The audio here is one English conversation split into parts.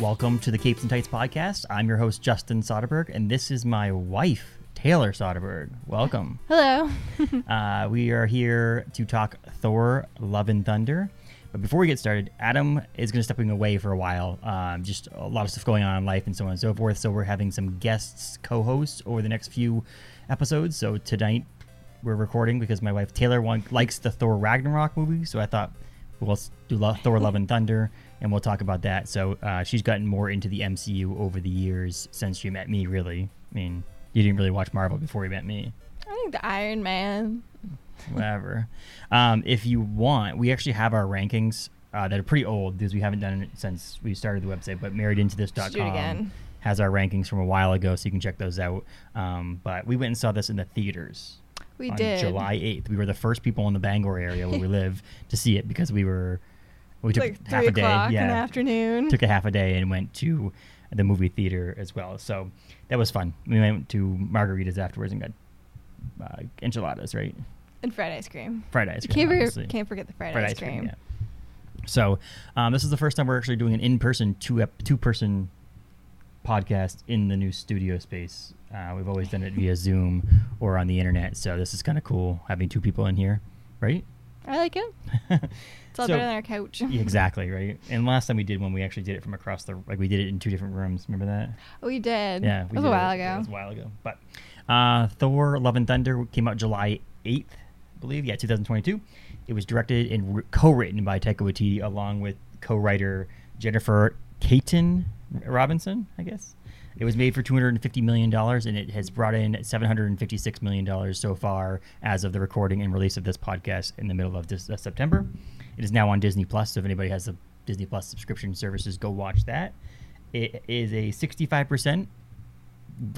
Welcome to the Capes and Tights podcast. I'm your host, Justin Soderberg, and this is my wife, Taylor Soderberg. Welcome. Hello. uh, we are here to talk Thor Love and Thunder. But before we get started, Adam is going to stepping away for a while. Um, just a lot of stuff going on in life and so on and so forth. So we're having some guests co hosts over the next few episodes. So tonight we're recording because my wife Taylor want, likes the Thor Ragnarok movie. So I thought we'll do Lo- Thor Love and Thunder and we'll talk about that. So uh, she's gotten more into the MCU over the years since she met me, really. I mean, you didn't really watch Marvel before you met me. I think the Iron Man. Whatever. Um, if you want, we actually have our rankings uh, that are pretty old because we haven't done it since we started the website. But marriedintothis.com do it again. has our rankings from a while ago, so you can check those out. Um, but we went and saw this in the theaters. We on did. July 8th. We were the first people in the Bangor area where we live to see it because we were we took like half three a day. o'clock yeah, in the afternoon. took a half a day and went to the movie theater as well. So that was fun. We went to margaritas afterwards and got uh, enchiladas, right? and fried ice cream. Fried ice cream. Can't, obviously. for, can't forget the fried, Fried ice cream. yeah. So um, this is the first time we're actually doing an in-person two ep- two-person podcast in the new studio space. Uh, we've always done it via Zoom or on the internet, so this is kind of cool having two people in here, right? I like it. It's all So- better than our couch. Yeah, exactly, right? And last time we did one, we actually did it from across the like we did it in two different rooms. Remember that? We did. Yeah, It was a while it. ago. It was a while ago. But uh, Thor: Love and Thunder came out July eighth, I believe. Yeah, 2022. It was directed and re- co-written by Taika Waititi along with co-writer Jennifer Kaytin Robinson, I guess. It was made for 250 million dollars, and it has brought in 756 million dollars so far as of the recording and release of this podcast in the middle of this uh, September. It is now on Disney Plus, so if anybody has a Disney Plus subscription services, go watch that. It is a 65 percent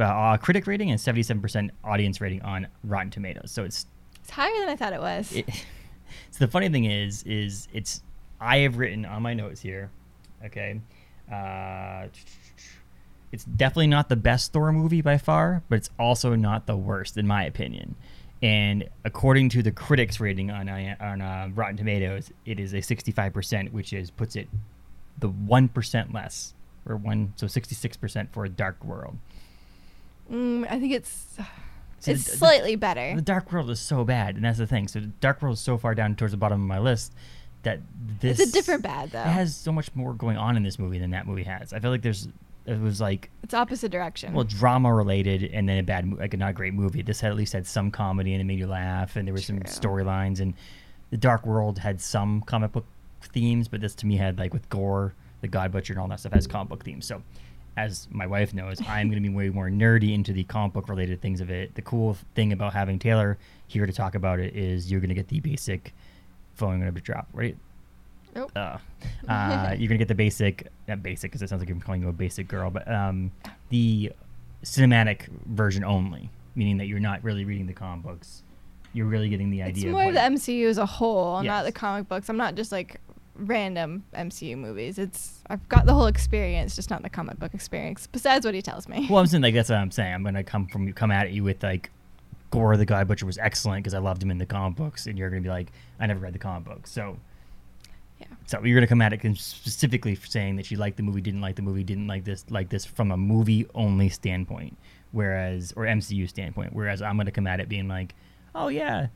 uh, critic rating and 77% audience rating on Rotten Tomatoes. So it's It's higher than I thought it was. it, so the funny thing is is it's I have written on my notes here, okay. Uh, it's definitely not the best Thor movie by far, but it's also not the worst in my opinion. And according to the critics rating on on uh, Rotten Tomatoes, it is a 65%, which is puts it the one percent less, or one so 66% for a Dark World. mm, I think it's So it's the- the- slightly better. The Dark World is so bad, and that's the thing. So Dark World is so far down towards the bottom of my list that this it's a different bad though. It has so much more going on in this movie than that movie has. I feel like there's it was like it's opposite direction. well drama related and then a bad like a not great movie. This had at least had some comedy and it made you laugh and there were some storylines and the Dark World had some comic book themes, but this to me had like with gorr, the God Butcher, and all that stuff has comic book themes. So as my wife knows, I'm going to be way more nerdy into the comic book related things of it. The cool thing about having Taylor here to talk about it is you're going to get the basic phone going to drop, right? Nope. Uh, uh, you're gonna get the basic, not basic because it sounds like I'm calling you a basic girl, but um, the cinematic version only, meaning that you're not really reading the comic books. You're really getting the idea. it's more of the MCU as a whole, not the comic books. I'm not just like random MCU movies. It's I've got the whole experience, just not the comic book experience. Besides what he tells me. Well, I'm saying like that's what I'm saying. I'm gonna come from come at you with like, Gorr the God Butcher was excellent because I loved him in the comic books, and you're gonna be like, I never read the comic books, so. Yeah. So you're gonna come at it specifically for saying that you liked the movie, didn't like the movie, didn't like this, like this from a movie only standpoint, whereas or MCU standpoint. Whereas I'm gonna come at it being like, oh yeah,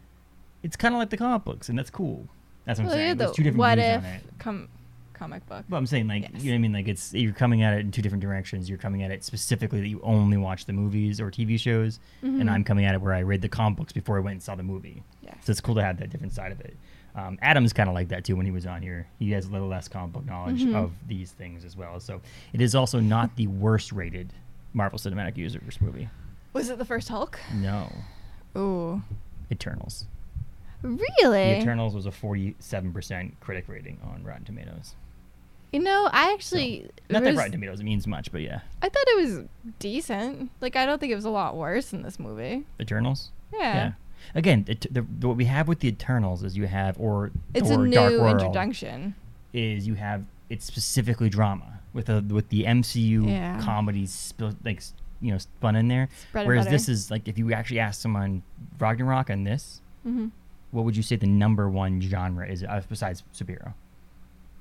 it's kind of like the comic books, and that's cool. That's what I'm saying. There's the two different what views if on it. com- comic book. But I'm saying like Yes. you know what I mean like it's you're coming at it in two different directions. You're coming at it specifically that you only watch the movies or TV shows, and Mhm. I'm coming at it where I read the comic books before I went and saw the movie. Yes. So it's cool to have that different side of it. Um, Adam's kind of like that too when he was on here. He has a little less comic book knowledge Mhm. of these things as well. So it is also not the worst rated Marvel Cinematic Universe movie. Was it the first Hulk? No, Ooh. Eternals. Really? The Eternals was a 47% critic rating on Rotten Tomatoes. You know, I So, actually not that was- Rotten Tomatoes means much, but yeah, I thought it was decent. Like I don't think it was a lot worse than this movie. Eternals. Yeah. Again, the, the, what we have with the Eternals is you have, or It's or a Dark new World, introduction. is you have it's specifically drama with the with the MCU Yeah. comedies spil- like you know spun in there. And Whereas this is like if you actually ask someone Ragnarok and this, hmm what would you say the number one genre is uh, besides superhero?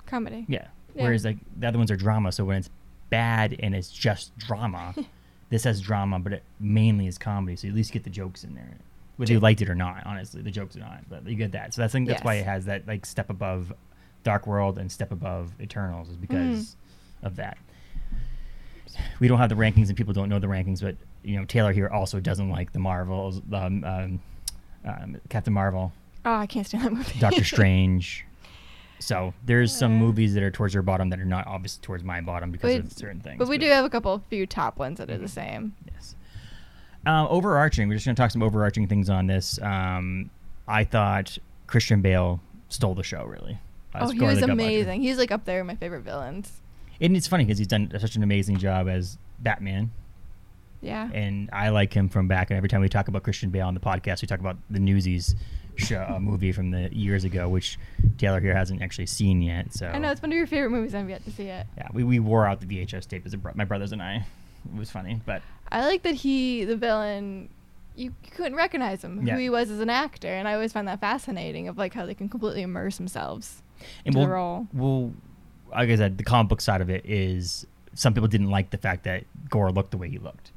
Comedy. Yeah. Yeah. Whereas like the other ones are drama, so when it's bad and it's just drama. this has drama, but it mainly is comedy. So you at least get the jokes in there, whether you liked it or not. Honestly, the jokes are not, but you get that. So I think that's why it has that like step above Dark World and step above Eternals is because of that. We don't have the rankings, and people don't know the rankings, but you know Taylor here also doesn't like the Marvels, um, um, um, Captain Marvel, Oh, I can't stand that movie. Doctor Strange. So there's some Uh. movies that are towards your bottom that are not obviously towards my bottom because But- of certain things. But we do have a couple few top ones that are Mm-hmm. the same. Yes. Uh, overarching, we're just going to talk some overarching things on this. Um, I thought Christian Bale stole the show, really. Uh, oh, he was amazing. He's like up there with my favorite villains. And it's funny because he's done such an amazing job as Batman. Yeah. And I like him from back. And every time we talk about Christian Bale on the podcast, we talk about the Newsies show, uh, movie from the years ago, which Taylor here hasn't actually seen yet. So I know it's one of your favorite movies. I've yet to see it. yeah, we, we wore out the VHS tape as a bro- my brothers and I. It was funny, but I like that he, the villain, you couldn't recognize him Yeah. who he was as an actor, and I always find that fascinating of like how they can completely immerse themselves and to we'll, the role. well, like I said, the comic book side of it is some people didn't like the fact that Gorr looked the way he looked.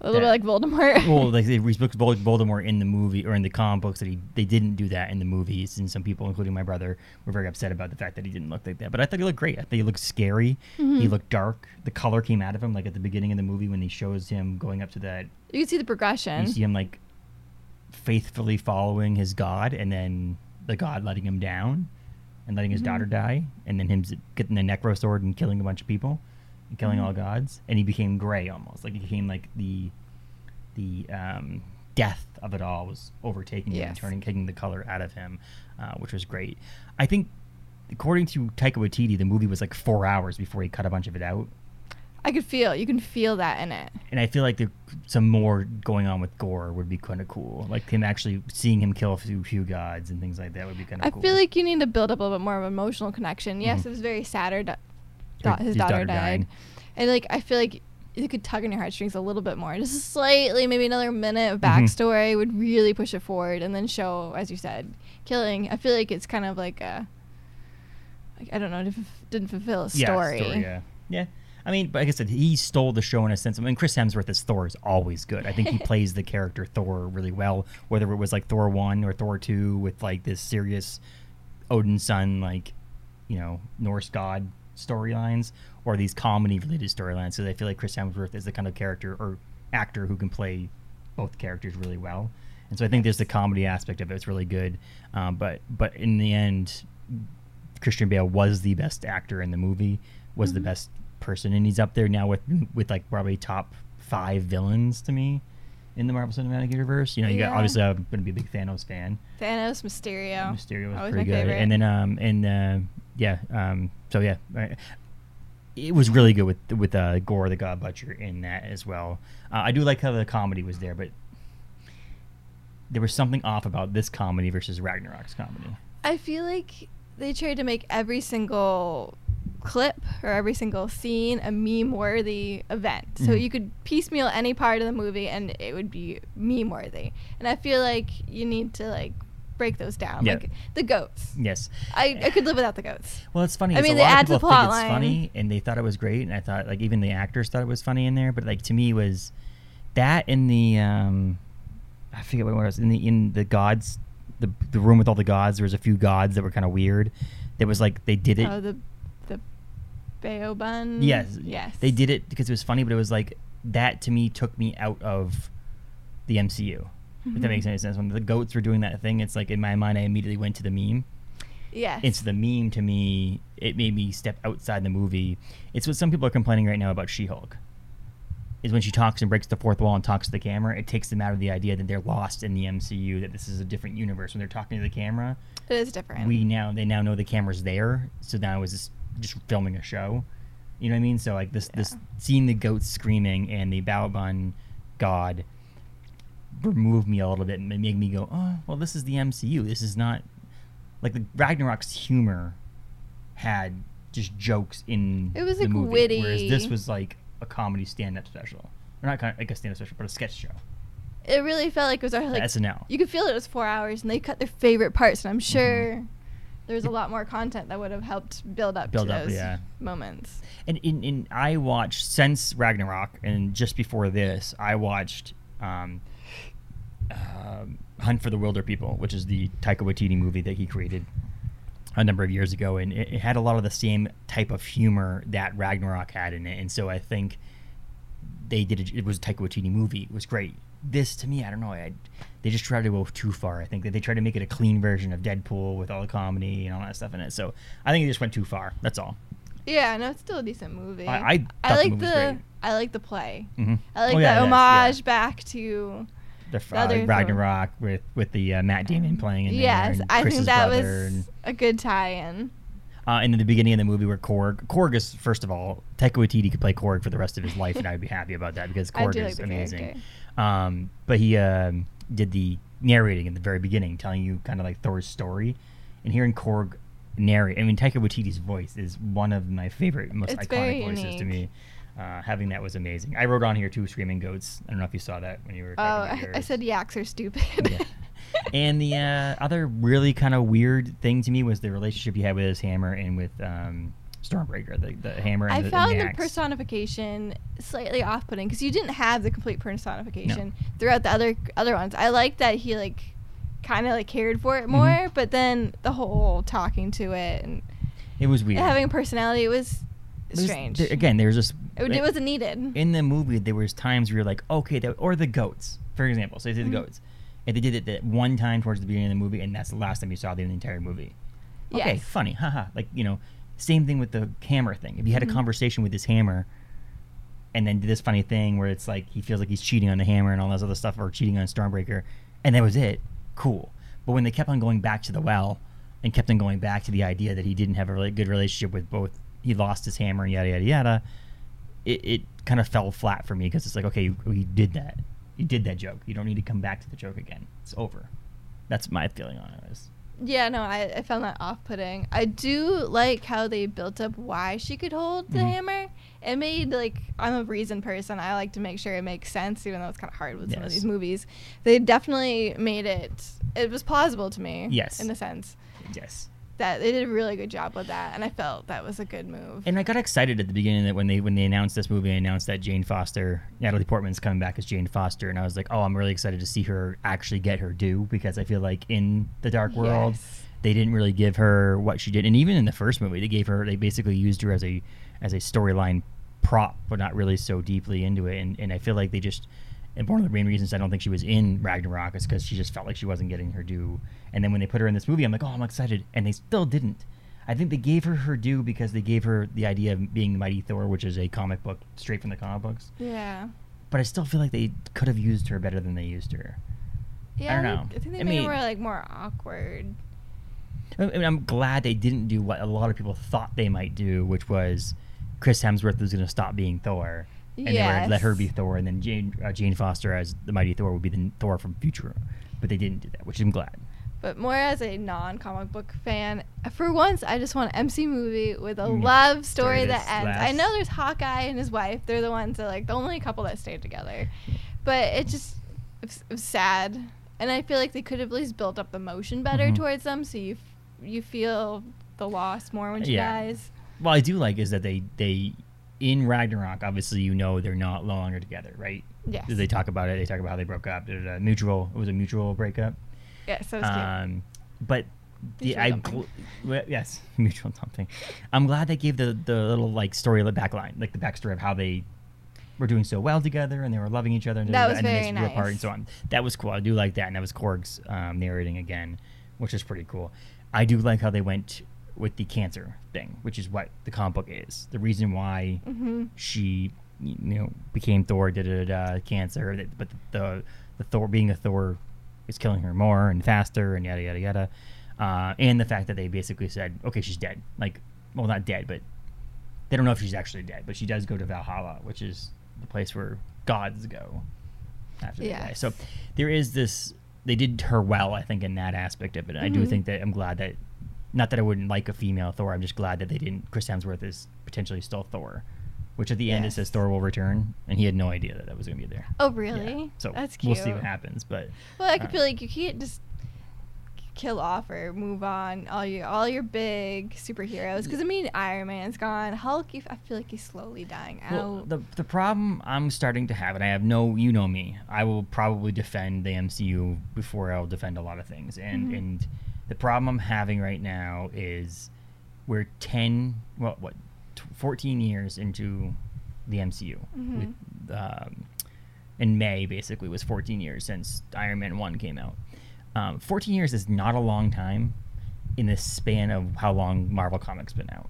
A little Yeah. bit like Voldemort. well, like they Vol- Voldemort in the movie or in the comic books that he they didn't do that in the movies, and some people, including my brother, were very upset about the fact that he didn't look like that. But I thought he looked great. I thought he looked scary. He Mhm. looked dark. The color came out of him, like at the beginning of the movie when he shows him going up to that. you can see the progression. You see him like faithfully following his god, and then the god letting him down, and letting his Mhm. daughter die, and then him getting the necro sword and killing a bunch of people, killing all gods, and he became gray almost, like he became like the the um, death of it all was overtaking him turning taking the color out of him, uh, which was great. I think, according to Taika Waititi, the movie was like four hours before he cut a bunch of it out, I could feel. You can feel that in it. and I feel like there, some more going on with Gorr would be kind of cool. Like him actually seeing him kill a few, few gods and things like that would be kind of I cool. feel like you need to build up a little bit more of an emotional connection. Yes, Mhm. it was very sad. His, his daughter, daughter died, dying. and like I feel like you could tug on your heartstrings a little bit more. Just slightly, maybe another minute of Mhm. backstory would really push it forward, and then show, as you said, killing. I feel like it's kind of like a, like I don't know, didn't didn't fulfill a story. yeah, story. yeah, yeah. I mean, but like I said, he stole the show in a sense. I mean, Chris Hemsworth as Thor is always good. I think he plays the character Thor really well. Whether it was like Thor one or Thor two with like this serious Odin's son, like you know Norse god storylines, or these comedy related storylines. So I feel like Chris Hemsworth is the kind of character or actor who can play both characters really well. And so I think there's the comedy aspect of it. It's really good. Um, but but in the end, Christian Bale was the best actor in the movie, was the Mhm. best person, and he's up there now with with like probably top five villains to me in the Marvel Cinematic Universe. You know, you got obviously I'm going to be a big Thanos fan. Thanos, Mysterio, Mysterio was always pretty my good, favorite. and then um and uh, yeah um so yeah. It was really good with with uh, Gorr the God Butcher in that as well. Uh, I do like how the comedy was there, but there was something off about this comedy versus Ragnarok's comedy. I feel like they tried to make every single clip or every single scene a meme worthy event. So Mhm. you could piecemeal any part of the movie and it would be meme worthy. And I feel like you need to like break those down. Yeah. Like the goats. Yes. I, I could live without the goats. Well, it's funny. I mean, a they lot add of to the people think plot it's line. funny, and they thought it was great, and I thought like even the actors thought it was funny in there. But like to me, it was that in the um, I forget what it was in the in the gods, the the room with all the gods. There was a few gods that were kind of weird. There was like they did it. Oh, the the Baobun. yes, Yes. They did it because it was funny, but it was like that to me took me out of the MCU. If that makes any sense. When the goats were doing that thing, it's like in my mind, I immediately went to the meme. Yes. it's the meme to me. It made me step outside the movie. It's what some people are complaining right now about She-Hulk. Is when she talks and breaks the fourth wall and talks to the camera, it takes them out of the idea that they're lost in the MCU, that this is a different universe. When they're talking to the camera, it is different. we now they now know the camera's there, so now it's just just filming a show. You know what I mean? So like this this seeing the goats screaming and the Balabun god removed me a little bit and make me go, oh, well, this is the MCU. This is not like the Ragnarok's humor had just jokes in It was, the like, movie, witty. whereas this was like a comedy stand-up special, or not kind of, like a stand-up special, but a sketch show. it really felt like it was our, like SNL. you could feel it was four hours and they cut their favorite parts and i'm Mm-hmm. sure there's a lot more content that would have helped build up Build to up, those yeah. moments. And in, in I watched since Ragnarok, and just before this, I watched um, um Hunt for the Wilderpeople, which is the Taika Waititi movie that he created a number of years ago, and it, it had a lot of the same type of humor that Ragnarok had in it. And so I think they did it. It was a Taika Waititi movie. It was great. This to me, I don't know. I, they just tried to go too far. I think that they tried to make it a clean version of Deadpool with all the comedy and all that stuff in it. So I think they just went too far. That's all. Yeah, no, it's still a decent movie. I- I the like was the. I like the play. Mm-hmm. I like Oh, yeah, the is, yeah. homage back to the, The uh. Ragnarok with with the uh, Matt Damon playing in yes, I Chris's think that was and, a good tie-in. uh, and in the beginning of the movie where Korg Korg is first of all Taika Waititi could play Korg for the rest of his life and I would be happy about that because Korg is like amazing. Um, but he um, did the narrating in the very beginning, telling you kind of like Thor's story, and hearing Korg narrate. I mean, Taika Waititi's voice is one of my favorite, most It's iconic voices to me. Uh, having that was amazing. I wrote on here two screaming goats. I don't know if you saw that when you were. Oh, I, I said yaks are stupid. Yeah. and the uh, other really kind of weird thing to me was the relationship you had with his hammer and with um, Stormbreaker, the, the hammer. And I the, found the, the personification slightly off-putting because you didn't have the complete personification throughout the other other ones. I like that he like kind of like cared for it Mhm. more, but then the whole talking to it and It was weird. having a personality it was strange. there- again, there's just it, it wasn't needed. in the movie there was times where you're like, okay, that, or the goats, for example. So they did Mhm. the goats, and they did it that one time towards the beginning of the movie, and that's the last time you saw them in the entire movie. Okay, Yes. funny, haha. Like you know, same thing with the hammer thing. If you had Mhm. a conversation with this hammer, and then did this funny thing where it's like he feels like he's cheating on the hammer and all this other stuff, or cheating on Stormbreaker, and that was it. Cool. But when they kept on going back to the well, and kept on going back to the idea that he didn't have a really good relationship with both, he lost his hammer yada yada yada. It, it kind of fell flat for me because it's like, okay, you, you did that. You did that joke. You don't need to come back to the joke again. It's over. That's my feeling on it. Is Yeah, no, I, I found that off-putting. I do like how they built up why she could hold the Mhm. hammer. It made like I'm a reason person. I like to make sure it makes sense, even though it's kind of hard with some of these movies. They definitely made it. It was plausible to me. Yes. in a sense yes. That they did a really good job with that, and I felt that was a good move. And I got excited at the beginning that when they when they announced this movie, and announced that Jane Foster, Natalie Portman's coming back as Jane Foster, and I was like, oh, I'm really excited to see her actually get her due because I feel like in the Dark World, Yes. they didn't really give her what she did, and even in the first movie, they gave her they basically used her as a as a storyline prop, but not really so deeply into it, and and I feel like they just. And one of the main reasons I don't think she was in Ragnarok is because she just felt like she wasn't getting her due. And then when they put her in this movie, I'm like, oh, I'm excited, and they still didn't. I think they gave her her due because they gave her the idea of being the Mighty Thor, which is a comic book straight from the comic books. Yeah. But I still feel like they could have used her better than they used her. Yeah, don't I know. think- I think they I made mean- more like more awkward. I mean, I'm glad they didn't do what a lot of people thought they might do, which was Chris Hemsworth was going to stop being Thor, and they were let her be Thor, and then Jane uh, Jane Foster as the Mighty Thor would be the Thor from Future. But they didn't do that, which I'm glad. But more as a non-comic book fan, for once, I just want an MC movie with a Mm. love Story that ends. I know there's Hawkeye and his wife; they're the ones that like the only couple that stayed together. But it just it was, sad, and I feel like they could have at least built up the emotion better Mhm. towards them, so you f- you feel the loss more when she Yeah. dies. What I do like is that they they in Ragnarok, obviously you know they're not no longer together, right? Yes. They talk about it. They talk about how they broke up. There's a mutual. It was a mutual breakup. Yeah, so it's cute. Um, but the, Mutual I gl- well, yes, mutual something. I'm glad they gave the the little like story the backline, like the backstory of how they were doing so well together and they were loving each other and, That was and very they grew apart and so on. That was cool. I do like that, and that was Korg's um, narrating again, which is pretty cool. I do like how they went with the cancer thing, which is what the comic book is. The reason why hmm she you know became Thor, da da da, da cancer, but the the Thor being a Thor is killing her more and faster and yada yada yada, uh, and the fact that they basically said, okay, she's dead. Like, well, not dead, but they don't know if she's actually dead, but she does go to Valhalla, which is the place where gods go after they die. So there is this. They did her well, I think, in that aspect of it. I do Mhm. think that I'm glad that. Not that I wouldn't like a female Thor. I'm just glad that they didn't. Chris Hemsworth is potentially still Thor, which at the end it says Thor will return, and he had no idea that that was going to be there. Oh, Yeah. really? So That's we'll see what happens. But Well, I could uh, feel like you can't just kill off or move on all your all your big superheroes. Because I mean, Iron Man's gone. Hulk, I feel like he's slowly dying out. Well, the the problem I'm starting to have, and I have no, you know me, I will probably defend the MCU before I'll defend a lot of things, and Mhm. and the problem I'm having right now is we're ten, well, what, fourteen years into the MCU. Mhm. With, um, in May, basically, was 14 years since Iron Man one came out. Um, 14 years is not a long time in the span of how long Marvel Comics been out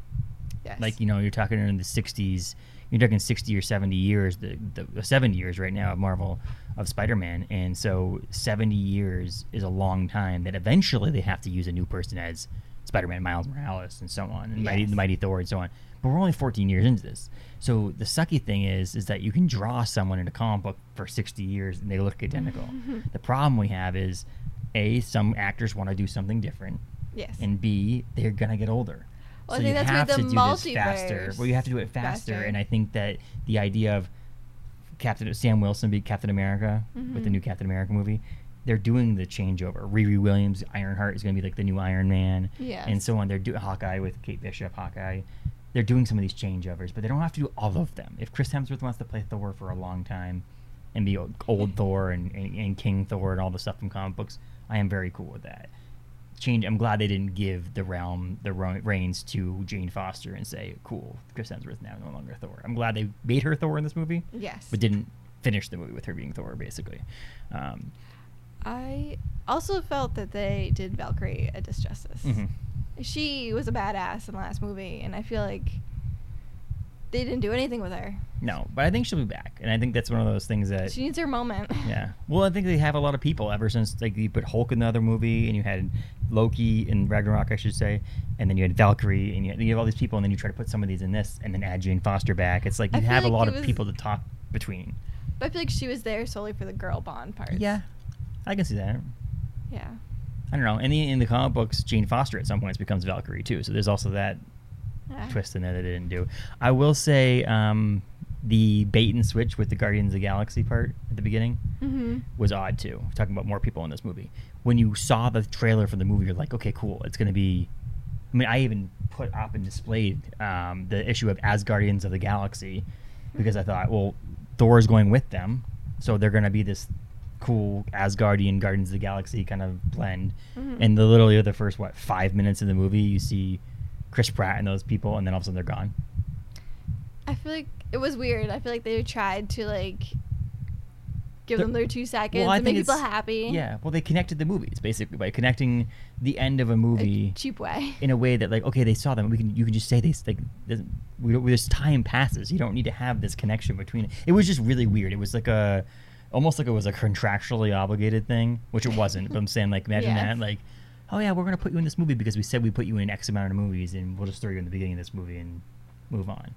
yes. like you know you're talking in the 60s you're talking 60 or 70 years the, the 70 years right now of marvel of spider-man and so 70 years is a long time that eventually they have to use a new person as spider-man miles morales and so on and mighty, the mighty thor and so on but we're only 14 years into this so the sucky thing is is that you can draw someone in a comic book for 60 years and they look identical the problem we have is a some actors want to do something different yes. and B, they're gonna get older. Well, I so think you have to do this faster. Well, you have to do it faster, faster. and I think that the idea of Captain Sam Wilson be Captain America with the Mhm. new Captain America movie, they're doing the changeover. Riri Williams, Ironheart is gonna be like the new Iron Man, Yes. and so on. They're doing Hawkeye with Kate Bishop, Hawkeye. They're doing some of these changeovers, but they don't have to do all of them. If Chris Hemsworth wants to play Thor for a long time and be old Thor and, and, and King Thor and all the stuff from comic books, I am very cool with that change. I'm glad they didn't give the realm the reins to Jane Foster and say, "Cool, Chris Hemsworth now no longer Thor." I'm glad they made her Thor in this movie, yes. but didn't finish the movie with her being Thor. Basically, um, I also felt that they did Valkyrie a disjustice. mhm. She was a badass in the last movie, and I feel like they didn't do anything with her. no, but I think she'll be back, and I think that's one of those things that. She needs her moment. yeah. Well, I think they have a lot of people ever since like you put Hulk in the other movie, and you had Loki in Ragnarok, I should say, and then you had Valkyrie, and you, you have all these people, and then you try to put some of these in this, and then add Jane Foster back. It's like you have a like lot of was- people to talk between. But I feel like she was there solely for the girl bond part. Yeah, I can see that. Yeah. I don't know. In the in the comic books, Jane Foster at some points becomes Valkyrie too. So there's also that Yeah. twist in there that they didn't do. I will say um, the bait and switch with the Guardians of the Galaxy part at the beginning Mm-hmm. was odd too. Talking about more people in this movie. When you saw the trailer for the movie, you're like, okay, cool. It's gonna be. I mean, I even put up and displayed um, the issue of Asgardians of the Galaxy because I thought, well, Thor's going with them, so they're gonna be this cool Asgardian Guardians of the Galaxy kind of blend. Mhm. And the literally the first what five minutes of the movie, you see Chris Pratt and those people, and then all of a sudden they're gone. I feel like it was weird. I feel like they tried to like give The- them their two seconds Well, and make people happy. Yeah, well, they connected the movies basically by connecting the end of a A movie cheap way. in a way that like okay they saw them we can you can just say this like this, we don't, this time passes you don't need to have this connection between it it was just really weird it was like a almost like it was a contractually obligated thing which it wasn't but i'm saying like imagine that like oh yeah we're gonna put you in this movie because we said we put you in x amount of movies and we'll just throw you in the beginning of this movie and move on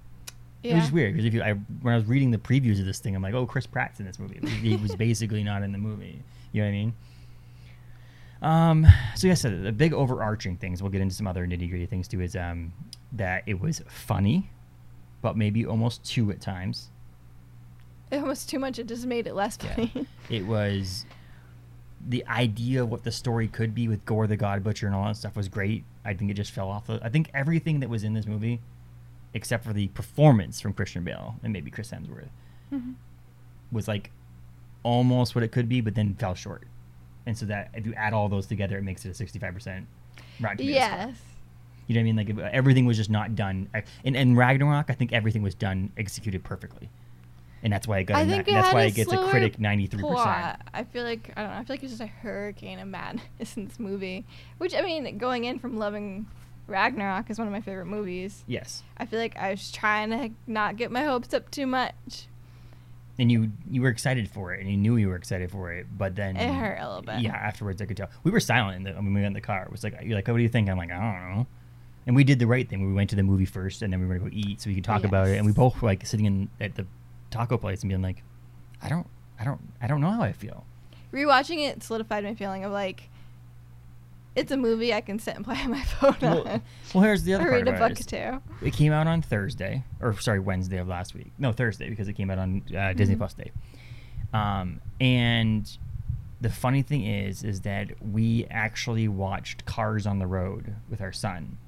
Yeah. it was weird because if you I, when i was reading the previews of this thing i'm like oh chris pratt's in this movie he was basically not in the movie you know what i mean um, so yes, the big overarching things. We'll get into some other nitty gritty things too. Is um, that it was funny, but maybe almost too at times. It was too much. It just made it less Yeah. funny. It was the idea of what the story could be with Gorr the God Butcher and all that stuff was great. I think it just fell off. The, I think everything that was in this movie, except for the performance from Christian Bale and maybe Chris Hemsworth, Mhm. was like almost what it could be, but then fell short. And so that if you add all those together, it makes it a sixty-five percent. Rotten Tomatoes score. yes. You know what I mean? Like everything was just not done. In, in Ragnarok, I think everything was done executed perfectly, and that's why it got. I a think it that's why a it gets a critic ninety-three percent. plot. I feel like I don't know. I feel like it's just a hurricane of madness in this movie. Which I mean, going in from loving Ragnarok is one of my favorite movies. Yes, I feel like I was trying to not get my hopes up too much. and you you were excited for it, and you knew you were excited for it, but then It hurt a little bit. Yeah, afterwards I could tell. We were silent in the, when we got in the car. It was like you're like, "Oh, what do you think? I'm like, I don't know. And we did the right thing. We went to the movie first, and then we were gonna go eat so we could talk about it. And we both were like sitting in at the taco place and being like, I don't, I don't, I don't know how I feel. Rewatching it solidified my feeling of like, it's a movie I can sit and play on my phone Well, on. well, here's the other part read a book too. It came out on Thursday, or sorry, Wednesday of last week. No, Thursday because it came out on uh, Disney Mhm. Plus Day. Um, and the funny thing is, is that we actually watched Cars on the Road with our son,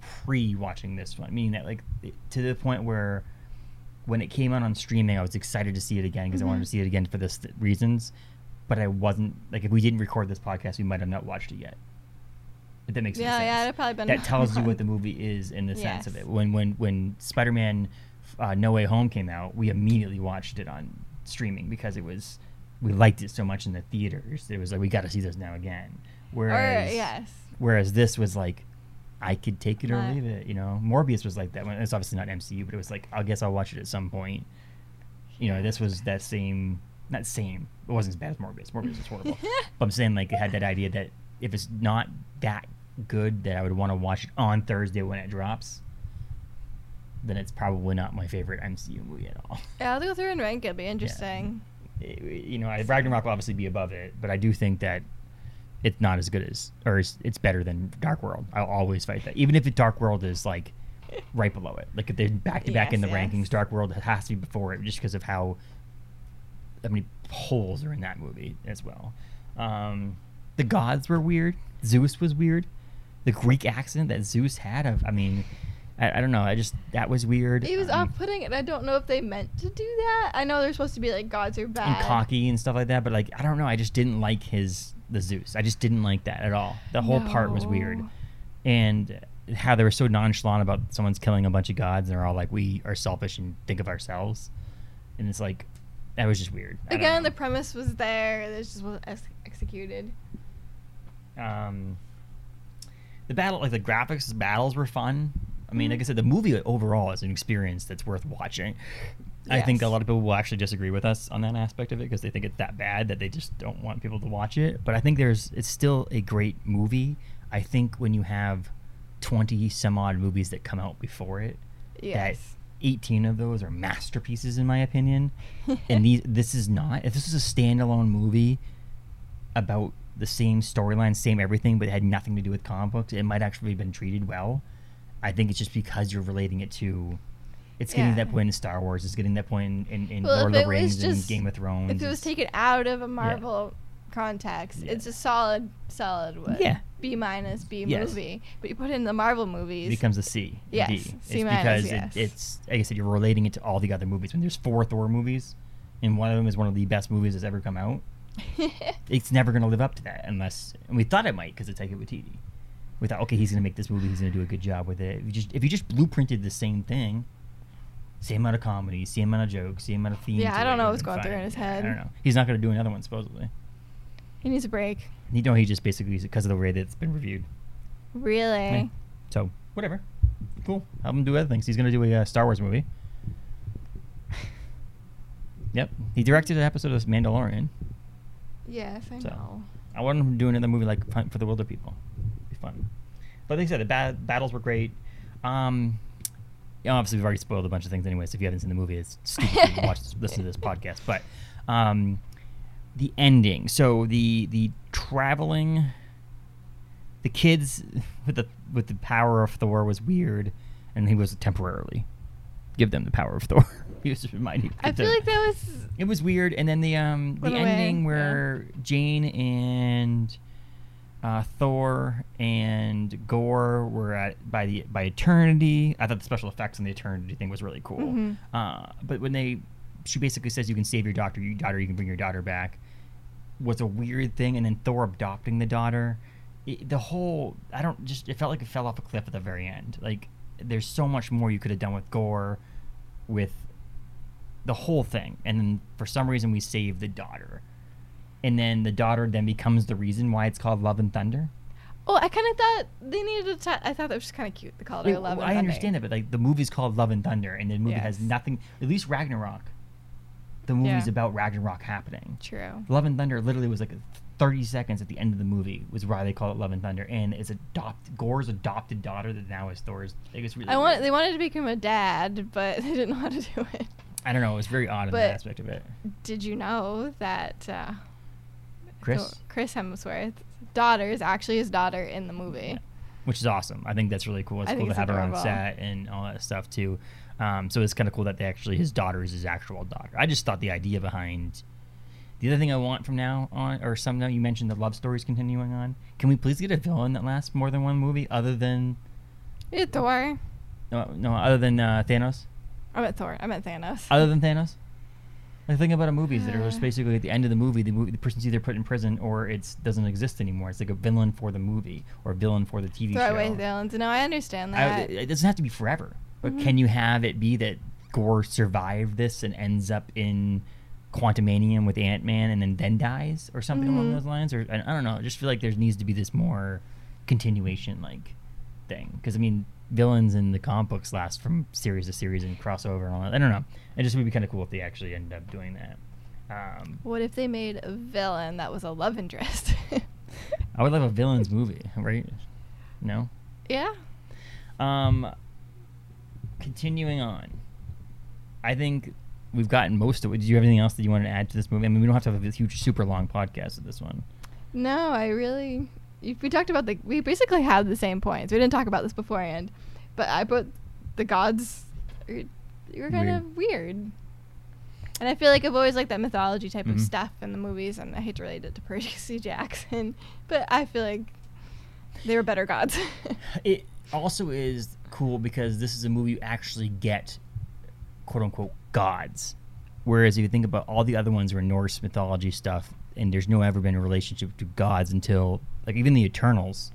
pre-watching this one. Meaning that, like, to the point where when it came out on streaming, I was excited to see it again because I wanted to see it again for this th- reasons. But I wasn't like, if we didn't record this podcast, we might have not watched it yet. If that makes Yeah, sense. yeah, it'd probably been that tells you what the movie is in the sense of it. When when when Spider-Man uh, No Way Home came out, we immediately watched it on streaming because it was we liked it so much in the theaters. It was like we got to see this now again. Whereas or yes. whereas this was like I could take it or leave it. You know, Morbius was like that. One it's obviously not MCU, but it was like I guess I'll watch it at some point. You know, this was that same not same. It wasn't as bad as Morbius. Morbius was horrible. but I'm saying like it had that idea that if it's not that good that I would want to watch it on Thursday when it drops, then it's probably not my favorite MCU movie at all. Yeah, I'll go through and rank it. It'll be interesting. It- you know, I- Ragnarok will obviously be above it, but I do think that it's not as good as, or it's, it's better than Dark World. I'll always fight that, even if it, Dark World is like right below it. Like if they're back to back in the Yes, rankings. Dark World has to be before it, just because of how how many holes are in that movie as well. Um, the gods were weird. Zeus was weird. The Greek accent that Zeus had, of, I mean, I, I don't know. I just that was weird. It was Um, off-putting, and I don't know if they meant to do that. I know they're supposed to be like gods are bad. and cocky and stuff like that. But like, I don't know. I just didn't like his the Zeus. I just didn't like that at all. The whole part was weird, and how they were so nonchalant about someone's killing a bunch of gods, and they're all like, "We are selfish and think of ourselves," and it's like that was just weird. I Again, the premise was there. It just wasn't ex- executed. um, the battle, like the graphics, battles were fun. I mean, Mhm. like I said, the movie overall is an experience that's worth watching. I think a lot of people will actually disagree with us on that aspect of it because they think it's that bad that they just don't want people to watch it. But I think there's it's still a great movie. I think when you have twenty some odd movies that come out before it, Yes. that eighteen of those are masterpieces in my opinion. and these this is not. If this was a standalone movie about the same storyline, same everything, but it had nothing to do with comic books, it might actually have been treated well. I think it's just because you're relating it to. It's getting to Yeah. that point in Star Wars. It's getting to that point in, in, in Well, Lord of the Rings and Game of Thrones. if it was taken out of a Marvel context, Yeah. it's a solid, solid what? Yeah. B minus B Yes. movie. But you put it in the Marvel movies, it becomes a C. Yes, D. C it's minus, because yes. it, it's like I said, you're relating it to all the other movies. When there's four Thor movies, and one of them is one of the best movies that's ever come out, it's never going to live up to that unless and we thought it might because it's Taika Waititi. We thought, okay, he's going to make this movie. He's going to do a good job with it. If you just if you just blueprinted the same thing, same amount of comedy, same amount of jokes, same amount of themes. Yeah, I don't know what's going through in his head. I don't know. He's not going to do another one supposedly. he needs a break. You know, he just basically because of the way that it's been reviewed. Really? Yeah. So whatever, cool. Have him do other things. He's going to do a uh, Star Wars movie. Yep, he directed an episode of Mandalorian. Yes, I So, know. I want him to do another movie like for the Wilderpeople. Be fun. But like I said, the ba- battles were great. Um, obviously, we've already spoiled a bunch of things anyway. So if you haven't seen the movie, it's stupid to watch this, listen to this podcast. But um, the ending. So the the traveling, the kids with the with the power of Thor was weird, and he was temporarily give them the power of Thor. he was just reminding. I feel like that was It was weird, and then the um the Went away, ending yeah. where Jane and uh, Thor and Gorr were at by the by eternity. I thought the special effects on the eternity thing was really cool. Mhm. Uh, but when they, she basically says you can save your doctor, your daughter, you can bring your daughter back, was a weird thing. And then Thor adopting the daughter, it, the whole I don't just it felt like it fell off a cliff at the very end. Like there's so much more you could have done with Gorr, with the whole thing and then for some reason we save the daughter and then the daughter then becomes the reason why it's called love and thunder Oh, I kind of thought they needed to. T- I thought that was just kind of cute. They called it Love. and Thunder. i understand that but like the movie's called love and thunder and the movie has nothing at least ragnarok the movie's Yeah. about ragnarok happening True. love and thunder literally was like 30 seconds at the end of the movie was why they call it love and thunder and it's adopt gorr's adopted daughter that now is thor's like, it's really I want. weird. They wanted to become a dad, but they didn't know how to do it. i don't know it was very odd in But- that aspect of it Did you know that uh, chris Thor- Chris Hemsworth's daughter is actually his daughter in the movie? which is awesome. I think that's really cool. It's I cool to have her on set and all that stuff too. Um, so it's kind of cool that they actually his daughter is his actual daughter. I just thought the idea behind The other thing I want from now on, or some now you mentioned the love stories continuing on. Can we please get a villain that lasts more than one movie, other than Yeah, Thor. no, no other than uh, Thanos? I meant Thor. I meant Thanos. Other than Thanos? Like think about a movies that are just Uh. basically at the end of the movie, the movie, the person's either put in prison or it doesn't exist anymore. It's like a villain for the movie or a villain for the TV Throw show. away villains. No, I understand I, that. it doesn't have to be forever, but Mhm. can you have it be that Gorr survived this and ends up in Quantumanium with Ant Man and then then dies or something along Mhm. those lines? Or I, I don't know. I just feel like there needs to be this more continuation like thing because I mean villains in the comic books last from series to series and crossover and all that. I don't know. It just would be kind of cool if they actually ended up doing that. Um, what if they made a villain that was a love interest? I would love a villains movie, right? No. yeah. Um, continuing on, I think we've gotten most of it. Did you have anything else that you wanted to add to this movie? I mean, we don't have to have a huge, super long podcast of this one. No, I really. We talked about the. We basically had the same points. We didn't talk about this beforehand, but I put the gods. are- Were kind of weird. And I feel like I've always liked that mythology type Mhm. of stuff in the movies, and I hate to relate it to Percy Jackson, but I feel like they were better gods. It also is cool because this is a movie you actually get, quote unquote, gods. Whereas if you think about all the other ones were Norse mythology stuff, and there's no ever been a relationship to gods until like even the Eternals.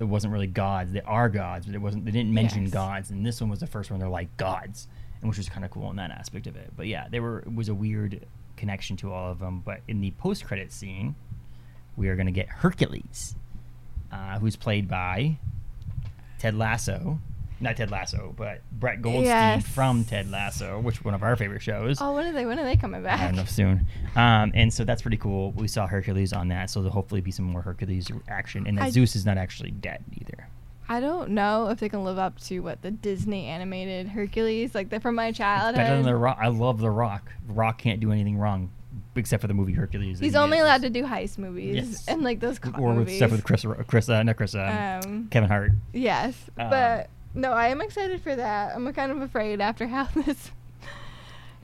It wasn't really gods. They are gods, but it wasn't. They didn't mention Yes. gods, and this one was the first one. They're like gods, and which was kind of cool in that aspect of it. But yeah, there were it was a weird connection to all of them. But in the post credit scene, we are going to get Hercules, uh, who's played by Ted Lasso, not Ted Lasso, but Brett Goldstein Yes. from Ted Lasso, which one of our favorite shows. oh, when are they? When are they coming back? I don't know soon. Um, and so that's pretty cool. We saw Hercules on that, so there'll hopefully be some more Hercules action. And that I- Zeus is not actually dead either. I don't know if they can live up to what the Disney animated Hercules like. They're from my childhood. Better than the Rock. I love the Rock. The Rock can't do anything wrong, except for the movie Hercules. He's only allowed to do heist movies Yes. and like those or with movies. stuff with Chris, Chris, uh, not Chris, um, Um, Kevin Hart. Yes, Um, but no, I am excited for that. I'm kind of afraid after how this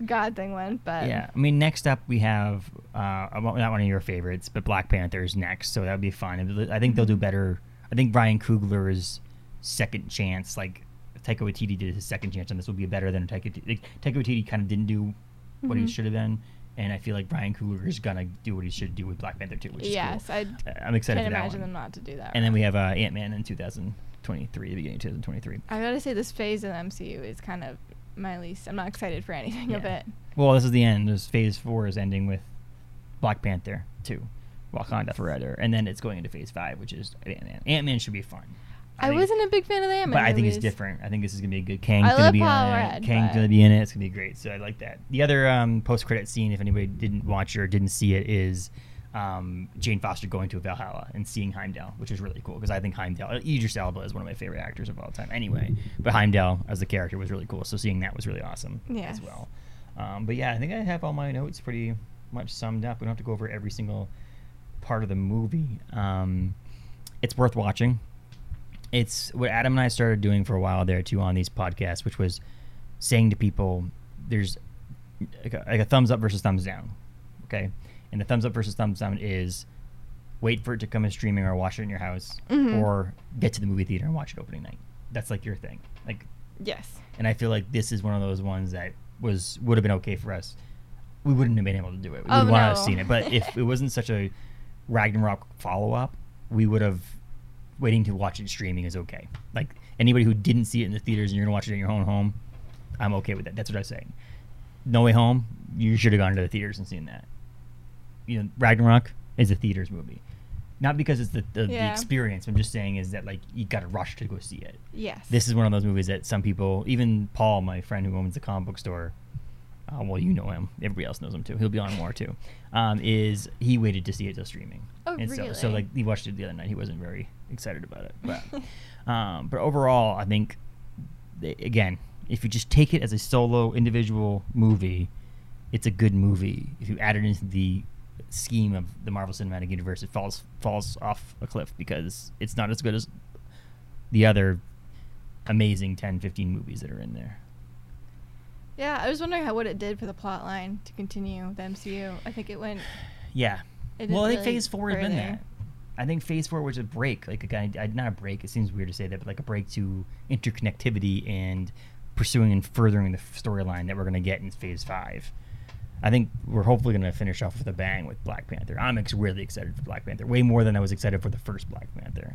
God thing went, but Yeah, I mean, next up we have uh, not one of your favorites, but Black Panther's next, so that would be fun. I think they'll do better. I think Brian Coogler's second chance, like Taika Waititi did his second chance and this, will be better than Taika. Like, Taika Waititi kind of didn't do what he Mhm. should have done, and I feel like Brian Coogler is gonna do what he should do with Black Panther too, which yes, is I cool. Uh, I'm excited can't for that imagine them not to do that. And then we have uh, Ant Man in 2023, the beginning of 2023. I gotta say, this phase of the MCU is kind of my least. I'm not excited for anything of it. Well, this is the end. This phase four is ending with Black Panther two, Wakanda Forever, and then it's going into phase five, which is Ant Man. Ant Man should be fun. I, think- wasn't a big fan of the Ant but Man I think it's different. I think this is gonna be a good. Kang's I gonna love be Paul in it. Rudd, Kang's but- gonna be in it. It's gonna be great. So I like that. The other um, post credit scene, if anybody didn't watch it or didn't see it, is um, Jane Foster going to Valhalla and seeing Heimdall, which is really cool because I think Heimdall, Idris Elba, is one of my favorite actors of all time. Anyway, but Heimdall as a character was really cool. So seeing that was really awesome as well. Um, but yeah, I think I have all my notes pretty much summed up. We don't have to go over every single part of the movie. Um, it's worth watching. It's what Adam and I started doing for a while there too on these podcasts, which was saying to people, "There's like a, like a thumbs up versus thumbs down." Okay, and the thumbs up versus thumbs down is wait for it to come in streaming or watch it in your house, Mhm. or get to the movie theater and watch it opening night. That's like your thing. Like Yes. and I feel like this is one of those ones that was would have been okay for us. We wouldn't have been able to do it. We Oh, would want to have seen it, but if it wasn't such a Ragnarok follow up, we would have waiting to watch it streaming is okay. Like anybody who didn't see it in the theaters and you're gonna watch it in your own home, I'm okay with that. That's what I'm saying. No Way Home, you should have gone to the theaters and seen that. You know, Ragnarok is a theaters movie. Not because it's the, the, the experience. I'm just saying is that like you got to rush to go see it Yes. this is one of those movies that some people, even Paul, my friend who owns the comic book store, uh, well, you know him. Everybody else knows him too. He'll be on more too. Um, is he waited to see it till streaming? Oh, and so, so like he watched it the other night. He wasn't very excited about it, but um, but overall, I think they, again, if you just take it as a solo individual movie, it's a good movie. If you add it into the scheme of the Marvel Cinematic Universe, it falls falls off a cliff because it's not as good as the other amazing 10 15 movies that are in there Yeah, I was wondering how what it did for the plot line to continue the MCU. I think it went. Yeah. It well, I think really Phase Four has been that. I think Phase Four was a break, like a kind of, not a break. It seems weird to say that, but like a break to interconnectivity and pursuing and furthering the storyline that we're going to get in Phase Five. I think we're hopefully going to finish off with a bang with Black Panther. I'm ex- really excited for Black Panther, way more than I was excited for the first Black Panther.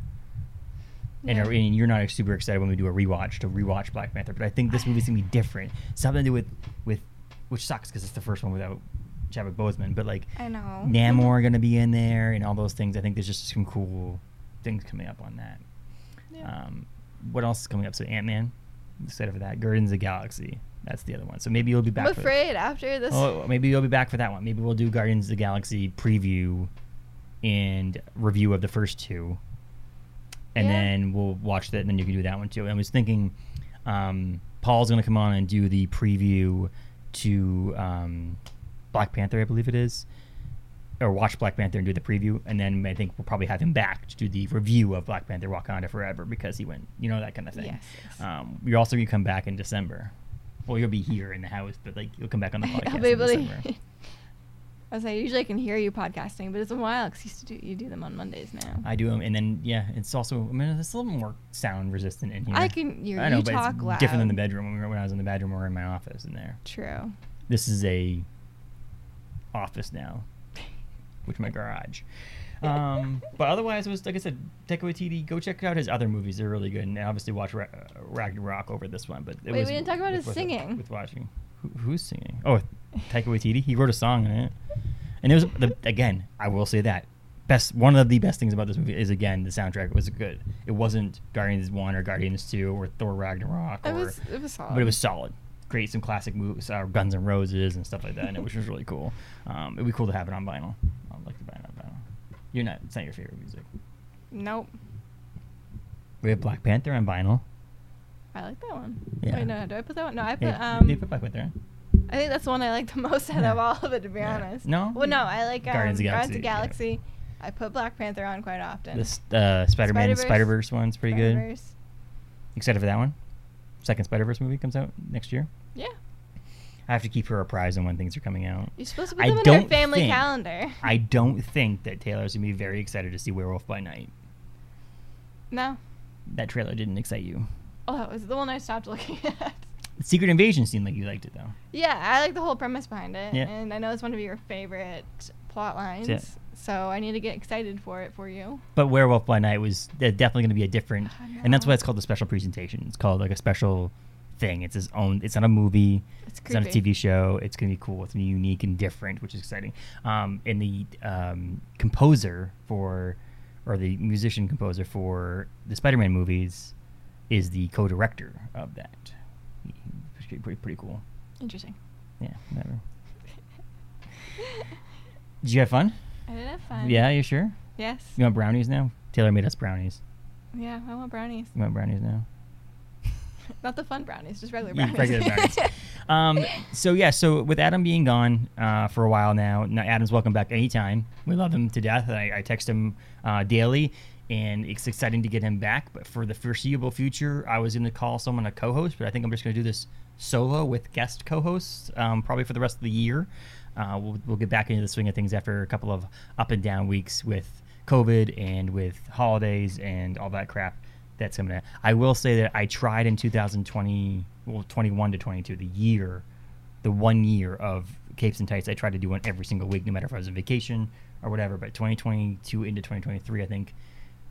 And, Yeah. uh, and you're not super excited when we do a rewatch to rewatch Black Panther, but I think this movie's gonna be different. Something to do with with which sucks because it's the first one without Chadwick Boseman, but like I know. Namor going to be in there and all those things. I think there's just some cool things coming up on that. Yeah. Um, what else is coming up? So Ant Man, excited of that. Guardians of the Galaxy, that's the other one. So maybe you'll be back. I'm for- afraid after this. Oh, maybe you'll be back for that one. Maybe we'll do Guardians of the Galaxy preview and review of the first two, and Yeah. then we'll watch that, and then you can do that one too. I was thinking, um, Paul's going to come on and do the preview to um, Black Panther, I believe it is, or watch Black Panther and do the preview, and then I think we'll probably have him back to do the review of Black Panther: Wakanda Forever because he went, you know, that kind of thing. Yes, yes. Um, you're also going to come back in December. Well, you'll be here in the house, but like you'll come back on the podcast. I'll be in able to. I was like, usually I can hear you podcasting, but it's a while because you used to do you do them on Mondays now. I do them, and then yeah, it's also I mean it's a little more sound resistant in here. I can- you're- I know, you but talk it's different than the bedroom when, we were, when I was in the bedroom or in my office in there. True. This is a office now, which is my garage. Um, but otherwise, it was like I said, Taika Waititi. Go check out his other movies; they're really good. And obviously, watch Ra- uh, Ragnarok over this one. But it Wait, was we didn't talk about with- his with- singing. With watching, Who, who's singing? Oh, Taika Waititi. He wrote a song in it, and it was the, again. I will say that best one of the best things about this movie is again the soundtrack was good. It wasn't Guardians One or Guardians Two or Thor Ragnarok. It or, was it was solid. but it was solid. Great, some classic movies, uh, Guns and Roses and stuff like that, and it, which was really cool. Um, it'd be cool to have it on vinyl. I'd like to buy it on vinyl. You're not. It's not your favorite music. Nope. We have Black Panther on vinyl. I like that one. Yeah. Wait, no, do I put that one? No, I put Yeah, um. they put Black Panther. I think that's the one I like the most out Yeah. of all of it, to be Yeah. honest. No? Well, no, I like um, Guardians Guardians of of Galaxy, Galaxy. I put Black Panther on quite often. This uh, Spider-Man Spider-Verse. Spider one's pretty good. Spider-Verse. Excited for that one. Second Spider Verse movie comes out next year. Yeah. I have to keep her apprised on when things are coming out. You're supposed to put I them in don't family think- calendar. I don't think that Taylor's gonna be very excited to see Werewolf by Night. No. That trailer didn't excite you. Oh, that was the one I stopped looking at. Secret Invasion seemed like you liked it though. Yeah, I like the whole premise behind it, Yeah. and I know it's one of your favorite plot lines. it. So I need to get excited for it for you. But Werewolf by Night was uh, definitely going to be a different, I and that's why it's called the special presentation. It's called like a special thing. It's his own. It's not a movie. It's It's not a. TV show. It's going to be cool. It's going to be unique and different, which is exciting. Um, and the um, composer for, or the musician composer for the Spider-Man movies, is the co-director of that. Pretty, pretty, pretty cool. Interesting. Yeah. Whatever. Did you have fun? I did have fun. Yeah. You sure? Yes. You want brownies now? Taylor made us brownies. Yeah, I want brownies. You want brownies now? Not the fun brownies, just regular brownies. regular brownies. um, so yeah, so with Adam being gone uh, for a while now, now Adam's welcome back anytime. We love him to death. I, I text him uh, daily, and it's exciting to get him back. But for the foreseeable future, I was going to call someone a co-host, but I think I'm just going to do this solo with guest co-hosts, um, probably for the rest of the year. Uh, we'll, we'll get back into the swing of things after a couple of up and down weeks with COVID and with holidays and all that crap that's coming out. I will say that I tried in 2020, well, 21 to 22, the year, the one year of Capes and Tights. I tried to do one every single week, no matter if I was on vacation or whatever. But 2022 into 2023, I think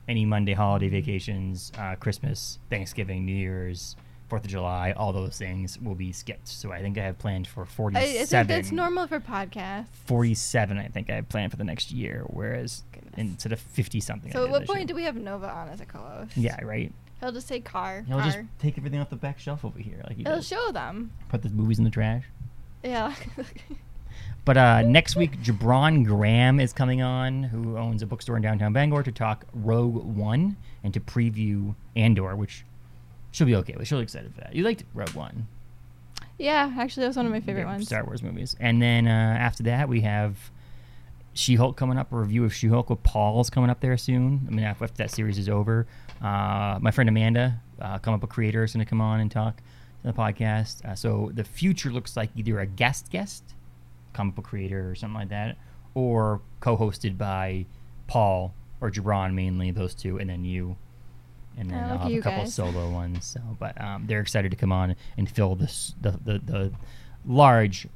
any Monday holiday vacations, uh, Christmas, Thanksgiving, New Year's, Fourth of July, all those things will be skipped. So I think I have planned for 47. I, I think that's normal for podcasts. 47, I think I have planned for the next year, whereas. Instead of 50 something. So at what point do we have Nova on as a co-host? Yeah, right. He'll just say car. He'll car. just take everything off the back shelf over here, like he He'll does. show them. Put the movies in the trash. Yeah. But uh, next week, Jabron Graham is coming on, who owns a bookstore in downtown Bangor, to talk Rogue One and to preview Andor, which she'll be okay with. She'll be excited for that. You liked Rogue One, yeah, actually, that was one of my favorite Yeah, ones. Star Wars movies. And then uh, after that, we have She-Hulk coming up. A review of She-Hulk with Paul's coming up there soon. I mean, after that series is over, uh, my friend Amanda, uh, come up a creator, is going to come on and talk to the podcast. Uh, so the future looks like either a guest guest, comic book creator or something like that, or co-hosted by Paul or Jabron mainly those two, and then you. And then Oh, I'll look have a couple guys. solo ones. So, but um, they're excited to come on and fill this the the, the large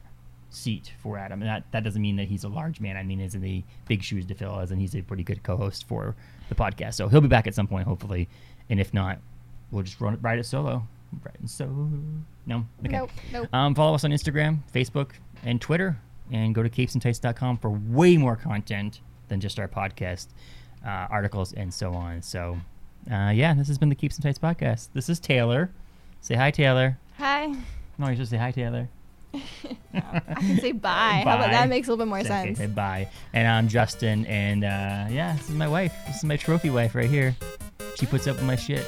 seat for Adam. And that, that doesn't mean that he's a large man. I mean, in the big shoes to fill, as in he's a pretty good co-host for the podcast. So he'll be back at some point, hopefully. And if not, we'll just run it, ride it solo. Ride it solo. No? Okay. Nope, nope. Um, follow us on Instagram, Facebook, and Twitter. And go to capesandtights.com for way more content than just our podcast, uh, articles, and so on. So, uh, yeah, this has been the Capes and Tights podcast. This is Taylor. Say hi, Taylor. Hi. No, you should say hi, Taylor. I can say bye. How about that makes a little bit more sense. okay, bye. And I'm Justin, and uh, yeah, this is my wife. This is my trophy wife right here. She puts up with my shit.